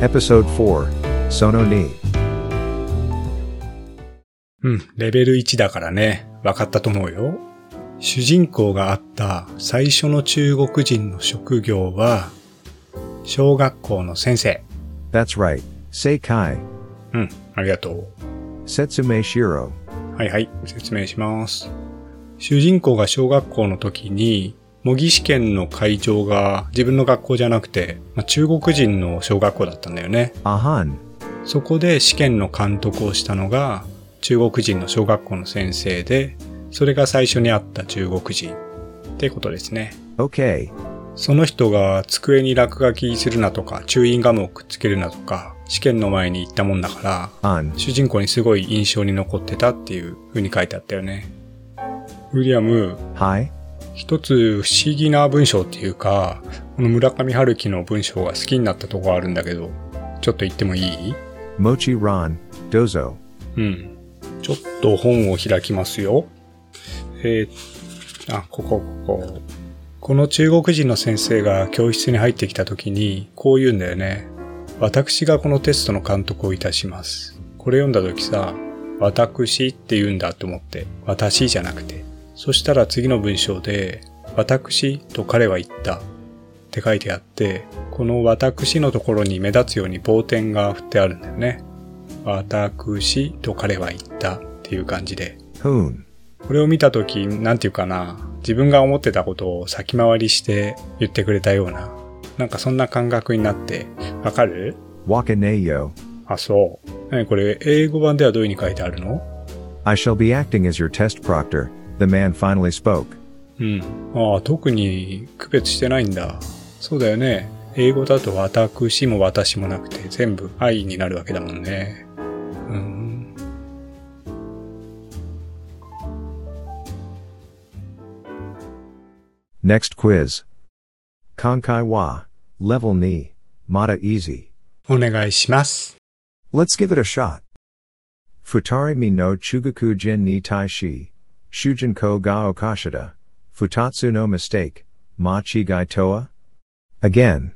Episode 4 Sono ni. うん、レベル1だからね、分かったと思うよ。主人公があった最初の中国人の職業は、小学校の先生。That's right. Seikai. うん、ありがと Setsume Shiro. う。はいはい、説明します。主人公が小学校の時に、模擬試験の会場が自分の学校じゃなくて、まあ、中国人の小学校だったんだよね。Ahan. そこで試験の監督をしたのが中国人の小学校の先生で、それが最初に会った中国人ってことですね。Okay. その人が机に落書きするなとか、チューインガムをくっつけるなとか、試験の前に言ったもんだから.主人公にすごい印象に残ってたっていう風に書いてあったよね。ウィリアム、Hi. 一つ不思議な文章っていうか、この村上春樹の文章が好きになったとこあるんだけど、ちょっと言ってもいい？Mochi Ron. Dozo. うん。ちょっと本を開きますよ。えー、あ、ここ、ここ。この中国人の先生が教室に入ってきた時に、こう言うんだよね。私がこのテストの監督をいたします。これ読んだ時さ、私って言うんだと思って、私じゃなくて。そしたら次の文章で、私と彼は言ったって書いてあって、この私のところに目立つように棒点が振ってあるんだよね。私と彼は言ったっていう感じで。これを見たとき、なんていうかな、自分が思ってたことを先回りして言ってくれたような、なんかそんな感覚になって、わかる？Wakaneyo. あ、そう。何これ、英語版ではどういう風に書いてあるの？I shall be acting as your test proctor. The man finally spoke. うん。ああ、特に区別してないんだ。そうだよね。英語だと私も私もなくて全部愛になるわけだもんね。うん。Next quiz. Konkai wa. Level ni. Mata easy. お願いします。Let's give it a shot. Futari mi no chugaku jin ni tai shi. Shujin ko ga okashida. Futatsu no mistake. Ma chi gai toa? Again.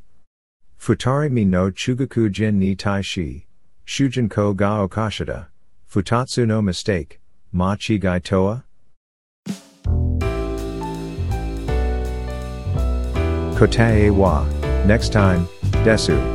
Futari mi no chugaku jin ni tai shi. Shujin ko ga okashida. Futatsu no mistake. Ma chi gai toa? Kotae wa. Next time, desu.